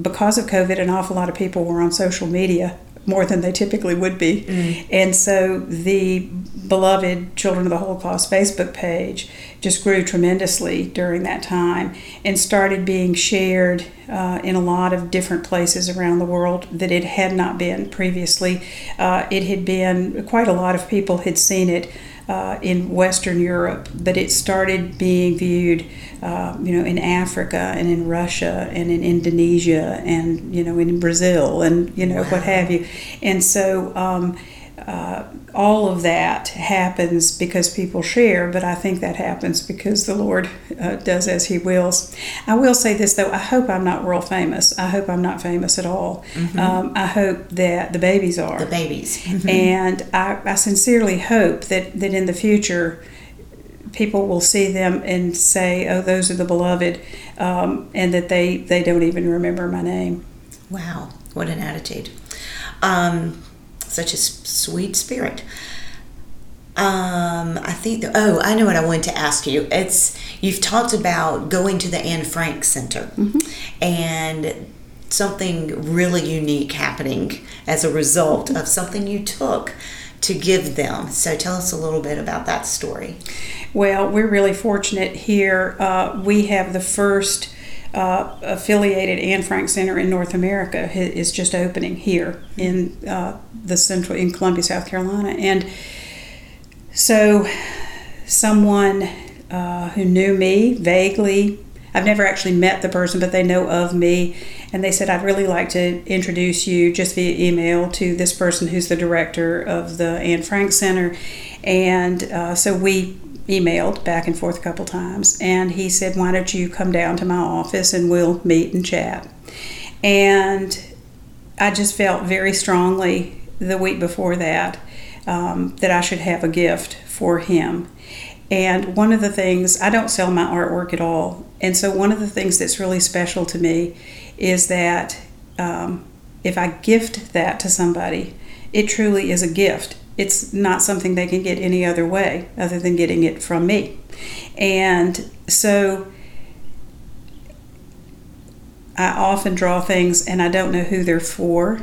because of COVID, an awful lot of people were on social media more than they typically would be. Mm. And so the beloved Children of the Holocaust Facebook page just grew tremendously during that time and started being shared uh, in a lot of different places around the world that it had not been previously. Uh, it had been, quite a lot of people had seen it uh, in Western Europe, but it started being viewed, uh, you know, in Africa and in Russia and in Indonesia and you know in Brazil and you know wow. what have you, and so. Um, uh, all of that happens because people share, but I think that happens because the Lord uh, does as He wills. I will say this though: I hope I'm not world famous. I hope I'm not famous at all. Mm-hmm. Um, I hope that the babies are the babies, mm-hmm. and I, I sincerely hope that that in the future people will see them and say, "Oh, those are the beloved," um, and that they they don't even remember my name. Wow, what an attitude! Um, such a sweet spirit. Um, I think. The, oh, I know what I wanted to ask you. It's you've talked about going to the Anne Frank Center mm-hmm. and something really unique happening as a result of something you took to give them. So tell us a little bit about that story. Well, we're really fortunate here. Uh, we have the first uh, affiliated Anne Frank Center in North America is just opening here in uh, the central in Columbia, South Carolina, and so someone uh, who knew me vaguely. I've never actually met the person, but they know of me, and they said I'd really like to introduce you just via email to this person who's the director of the Anne Frank Center, and uh, so we emailed back and forth a couple times, and he said, Why don't you come down to my office and we'll meet and chat? And I just felt very strongly the week before that um, that I should have a gift for him. And one of the things, I don't sell my artwork at all. And so, one of the things that's really special to me is that um, if I gift that to somebody, it truly is a gift it's not something they can get any other way other than getting it from me. And so I often draw things and I don't know who they're for,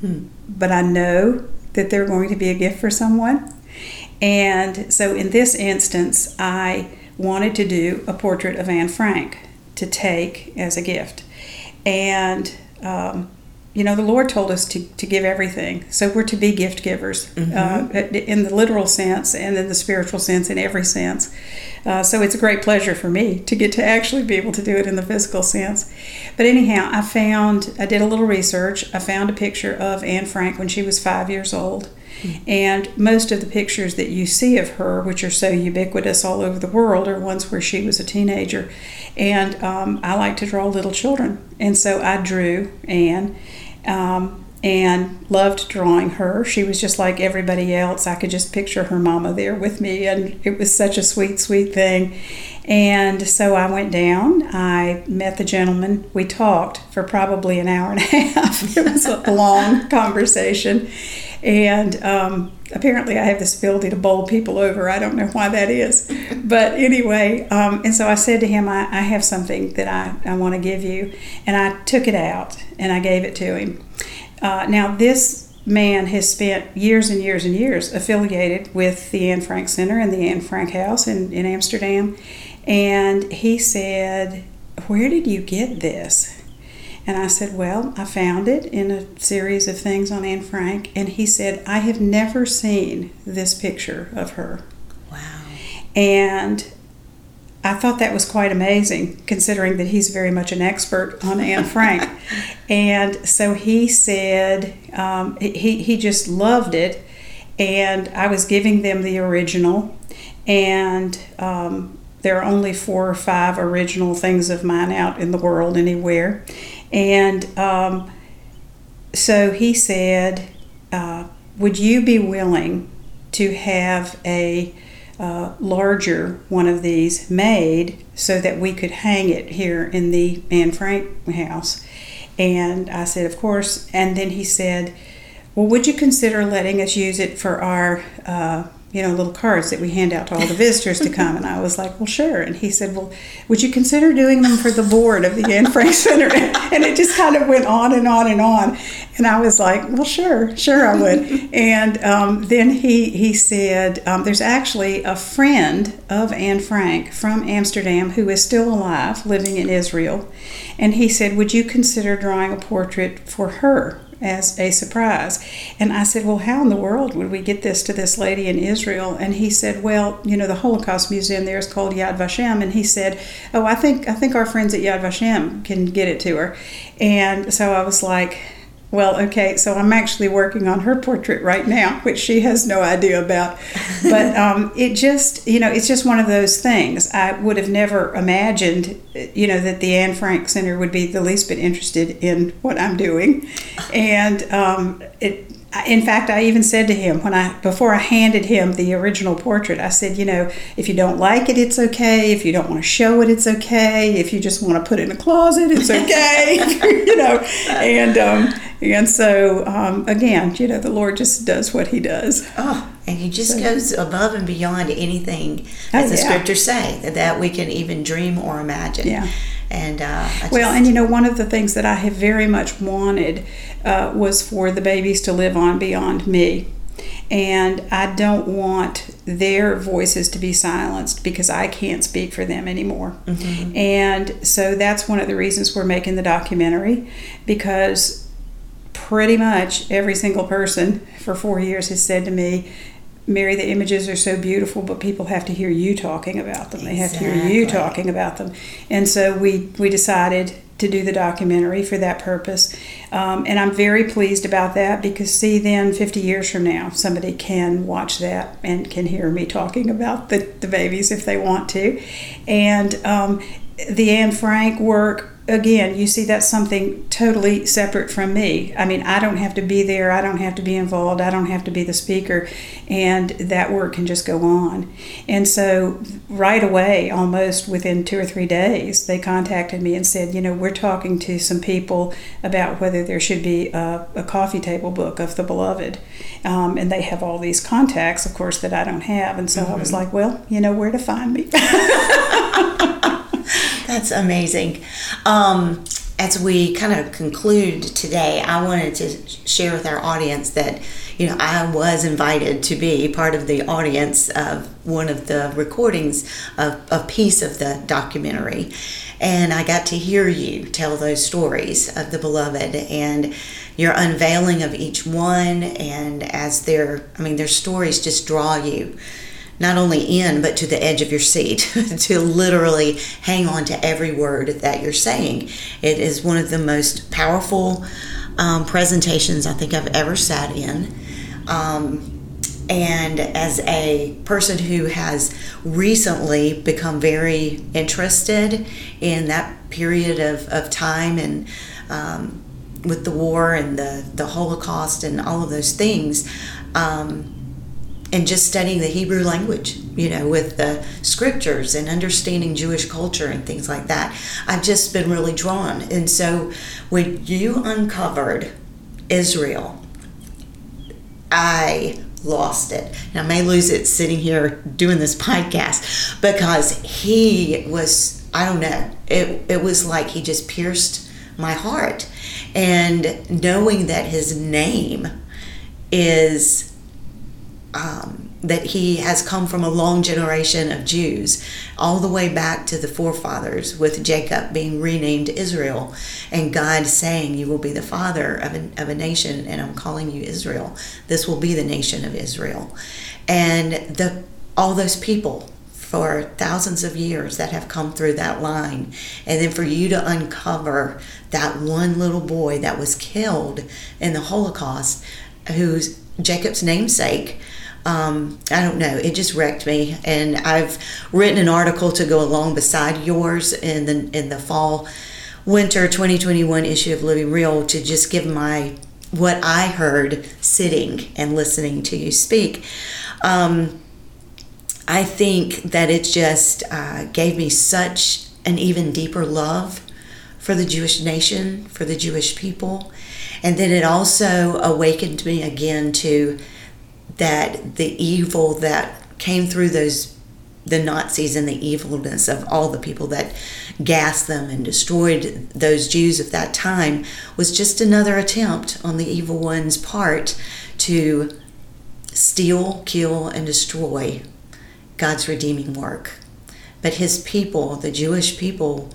hmm. but I know that they're going to be a gift for someone. And so in this instance, I wanted to do a portrait of Anne Frank to take as a gift. And um, you know, the Lord told us to, to give everything. So we're to be gift givers mm-hmm. uh, in the literal sense and in the spiritual sense, in every sense. Uh, so it's a great pleasure for me to get to actually be able to do it in the physical sense. But anyhow, I found, I did a little research. I found a picture of Anne Frank when she was five years old. Mm-hmm. And most of the pictures that you see of her, which are so ubiquitous all over the world, are ones where she was a teenager. And um, I like to draw little children. And so I drew Anne um, and loved drawing her. She was just like everybody else. I could just picture her mama there with me, and it was such a sweet, sweet thing. And so I went down. I met the gentleman. We talked for probably an hour and a half. it was a long conversation. And um, apparently, I have this ability to bowl people over. I don't know why that is. But anyway, um, and so I said to him, I, I have something that I, I want to give you. And I took it out and I gave it to him. Uh, now, this man has spent years and years and years affiliated with the Anne Frank Center and the Anne Frank House in, in Amsterdam. And he said, Where did you get this? And I said, Well, I found it in a series of things on Anne Frank. And he said, I have never seen this picture of her. Wow. And I thought that was quite amazing, considering that he's very much an expert on Anne Frank. and so he said um, he, he just loved it. And I was giving them the original. And um, there are only four or five original things of mine out in the world anywhere. And um, so he said, uh, Would you be willing to have a uh, larger one of these made so that we could hang it here in the Anne Frank house? And I said, Of course. And then he said, Well, would you consider letting us use it for our uh, you know, little cards that we hand out to all the visitors to come. And I was like, well, sure. And he said, well, would you consider doing them for the board of the Anne Frank Center? And it just kind of went on and on and on. And I was like, well, sure, sure, I would. and um, then he, he said, um, there's actually a friend of Anne Frank from Amsterdam who is still alive, living in Israel. And he said, would you consider drawing a portrait for her? As a surprise. And I said, Well, how in the world would we get this to this lady in Israel? And he said, Well, you know, the Holocaust Museum there is called Yad Vashem. And he said, Oh, I think I think our friends at Yad Vashem can get it to her. And so I was like, well, okay, so I'm actually working on her portrait right now, which she has no idea about. But um, it just, you know, it's just one of those things. I would have never imagined, you know, that the Anne Frank Center would be the least bit interested in what I'm doing. And um, it, in fact, I even said to him when I before I handed him the original portrait, I said, you know, if you don't like it, it's okay. If you don't want to show it, it's okay. If you just want to put it in a closet, it's okay. you know, and um, and so um, again, you know, the Lord just does what He does. Oh, and He just so, goes above and beyond anything, as oh, the yeah. scriptures say, that, that we can even dream or imagine. Yeah. And uh, just, well, and you know, one of the things that I have very much wanted uh, was for the babies to live on beyond me. And I don't want their voices to be silenced because I can't speak for them anymore. Mm-hmm. And so that's one of the reasons we're making the documentary because pretty much every single person for four years has said to me, Mary, the images are so beautiful, but people have to hear you talking about them. They have to hear you talking about them. And so we, we decided to do the documentary for that purpose. Um, and I'm very pleased about that because, see, then 50 years from now, somebody can watch that and can hear me talking about the, the babies if they want to. And um, the Anne Frank work again, you see that's something totally separate from me. I mean, I don't have to be there, I don't have to be involved, I don't have to be the speaker, and that work can just go on. And so, right away, almost within two or three days, they contacted me and said, you know, we're talking to some people about whether there should be a, a coffee table book of the beloved. Um, and they have all these contacts, of course, that I don't have. And so mm-hmm. I was mm-hmm. like, well, you know where to find me. That's amazing. Um, as we kind of conclude today, I wanted to share with our audience that, you know, I was invited to be part of the audience of one of the recordings of a piece of the documentary. And I got to hear you tell those stories of the beloved and your unveiling of each one. And as their, I mean, their stories just draw you not only in but to the edge of your seat to literally hang on to every word that you're saying. It is one of the most powerful um, presentations I think I've ever sat in. Um, and as a person who has recently become very interested in that period of, of time and um, with the war and the, the Holocaust and all of those things, um, and just studying the Hebrew language, you know, with the scriptures and understanding Jewish culture and things like that. I've just been really drawn. And so when you uncovered Israel, I lost it. And I may lose it sitting here doing this podcast because he was, I don't know, it, it was like he just pierced my heart. And knowing that his name is um, that he has come from a long generation of Jews, all the way back to the forefathers, with Jacob being renamed Israel, and God saying, You will be the father of a, of a nation, and I'm calling you Israel. This will be the nation of Israel. And the all those people for thousands of years that have come through that line. And then for you to uncover that one little boy that was killed in the Holocaust, who's Jacob's namesake, um, I don't know. It just wrecked me, and I've written an article to go along beside yours in the in the fall, winter 2021 issue of Living Real to just give my what I heard sitting and listening to you speak. Um, I think that it just uh, gave me such an even deeper love for the Jewish nation, for the Jewish people, and then it also awakened me again to that the evil that came through those the Nazis and the evilness of all the people that gassed them and destroyed those Jews of that time was just another attempt on the evil one's part to steal, kill, and destroy God's redeeming work. But his people, the Jewish people,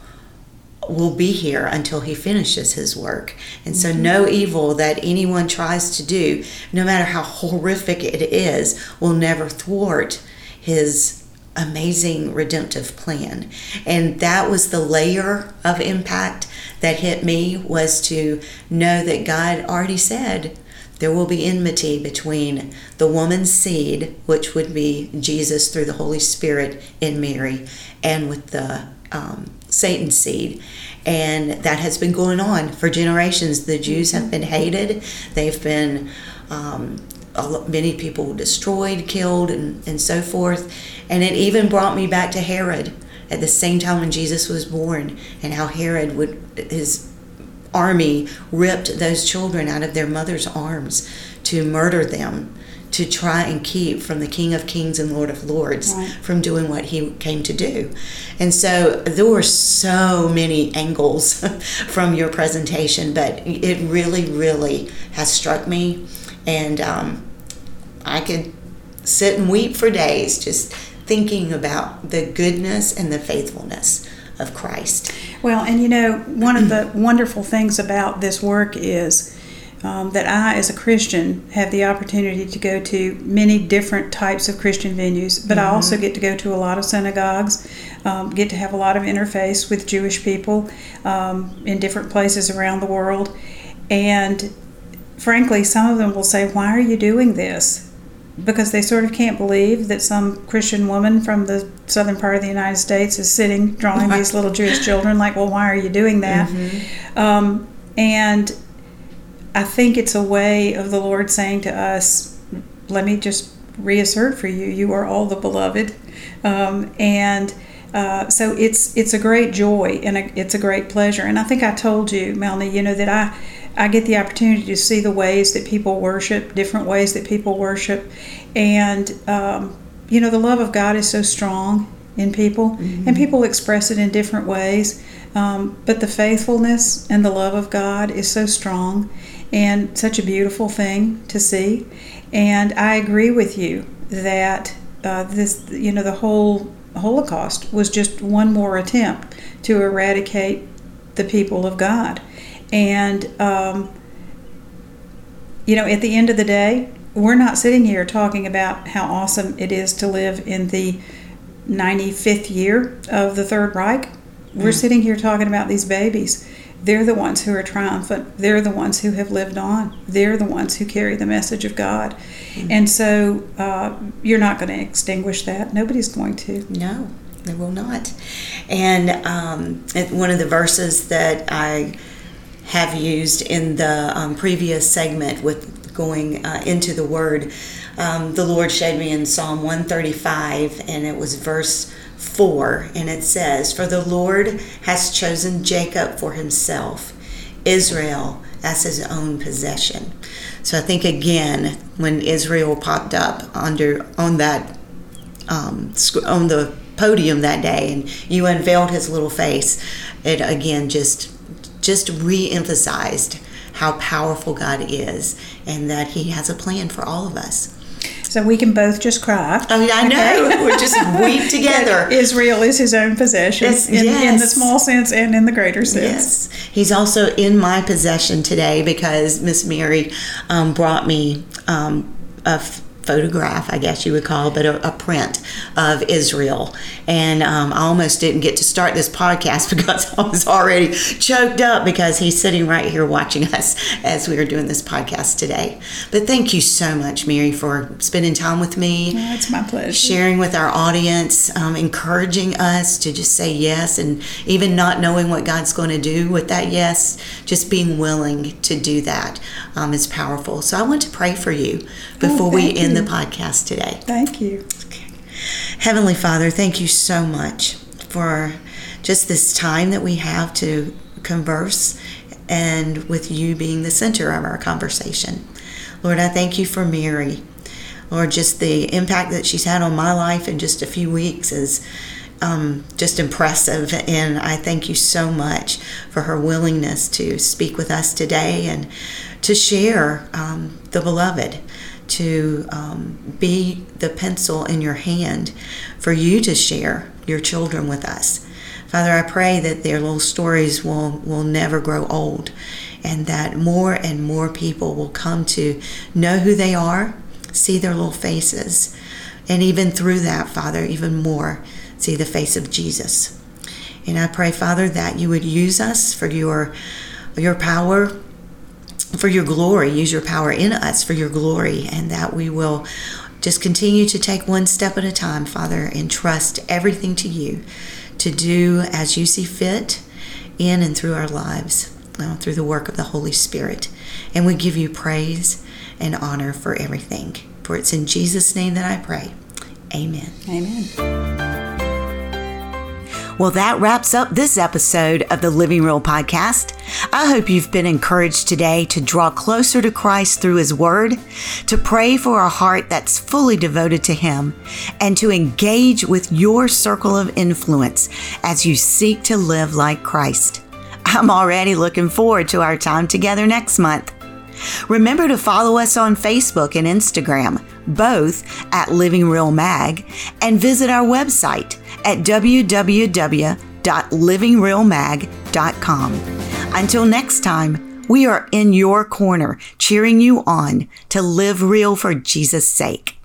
will be here until he finishes his work. And so, mm-hmm. no evil that anyone tries to do, no matter how horrific it is, will never thwart his amazing redemptive plan. And that was the layer of impact that hit me was to know that God already said there will be enmity between the woman's seed, which would be Jesus through the Holy Spirit in Mary, and with the um, Satan's seed. And that has been going on for generations. The Jews have been hated, they've been, um, many people destroyed, killed, and, and so forth. And it even brought me back to Herod at the same time when Jesus was born, and how Herod would, his army ripped those children out of their mother's arms to murder them to try and keep from the King of Kings and Lord of Lords right. from doing what he came to do. And so there were so many angles from your presentation, but it really, really has struck me. And um, I could sit and weep for days just thinking about the goodness and the faithfulness of Christ. Well, and you know, one of the wonderful things about this work is um, that I, as a Christian, have the opportunity to go to many different types of Christian venues, but mm-hmm. I also get to go to a lot of synagogues, um, get to have a lot of interface with Jewish people um, in different places around the world. And frankly, some of them will say, Why are you doing this? Because they sort of can't believe that some Christian woman from the southern part of the United States is sitting drawing these little Jewish children. Like, well, why are you doing that? Mm-hmm. Um, and I think it's a way of the Lord saying to us, let me just reassert for you, you are all the beloved. Um, and uh, so it's it's a great joy and a, it's a great pleasure. And I think I told you, Melanie, you know, that I, I get the opportunity to see the ways that people worship, different ways that people worship. And, um, you know, the love of God is so strong in people, mm-hmm. and people express it in different ways. Um, but the faithfulness and the love of God is so strong and such a beautiful thing to see. And I agree with you that uh, this, you know, the whole Holocaust was just one more attempt to eradicate the people of God. And, um, you know, at the end of the day, we're not sitting here talking about how awesome it is to live in the 95th year of the Third Reich. We're mm. sitting here talking about these babies. They're the ones who are triumphant. They're the ones who have lived on. They're the ones who carry the message of God. Mm. And so uh, you're not going to extinguish that. Nobody's going to. No, they will not. And um, one of the verses that I have used in the um, previous segment with going uh, into the Word, um, the Lord showed me in Psalm 135, and it was verse 4, and it says, For the Lord has chosen Jacob for himself, Israel as his own possession. So I think again, when Israel popped up under on that um, on the podium that day, and you unveiled his little face, it again just just re-emphasized how powerful God is and that He has a plan for all of us. So we can both just cry. Oh, I know. Okay. We're just weep together. Israel is his own possession yes, in, yes. in, the small sense and in the greater sense. Yes. He's also in my possession today because Miss Mary um, brought me um, a photograph, I guess you would call, but a, a print of Israel. And um, I almost didn't get to start this podcast because I was already choked up because he's sitting right here watching us as we are doing this podcast today. But thank you so much, Mary, for spending time with me. Oh, it's my pleasure. Sharing with our audience, um, encouraging us to just say yes, and even not knowing what God's going to do with that yes, just being willing to do that um, is powerful. So I want to pray for you before oh, we end the podcast today. Thank you. Okay. Heavenly Father, thank you so much for just this time that we have to converse and with you being the center of our conversation. Lord, I thank you for Mary. Lord, just the impact that she's had on my life in just a few weeks is um, just impressive. And I thank you so much for her willingness to speak with us today and to share um, the beloved to um, be the pencil in your hand for you to share your children with us. Father, I pray that their little stories will, will never grow old and that more and more people will come to know who they are, see their little faces, and even through that, Father, even more, see the face of Jesus. And I pray, Father, that you would use us for your, your power for your glory. Use your power in us for your glory, and that we will just continue to take one step at a time, Father, and trust everything to you to do as you see fit in and through our lives, uh, through the work of the Holy Spirit. And we give you praise and honor for everything. For it's in Jesus' name that I pray. Amen. Amen. Well, that wraps up this episode of the Living Real podcast. I hope you've been encouraged today to draw closer to Christ through His Word, to pray for a heart that's fully devoted to Him, and to engage with your circle of influence as you seek to live like Christ. I'm already looking forward to our time together next month. Remember to follow us on Facebook and Instagram, both at Living Real Mag, and visit our website at www.livingrealmag.com. Until next time, we are in your corner, cheering you on to live real for Jesus' sake.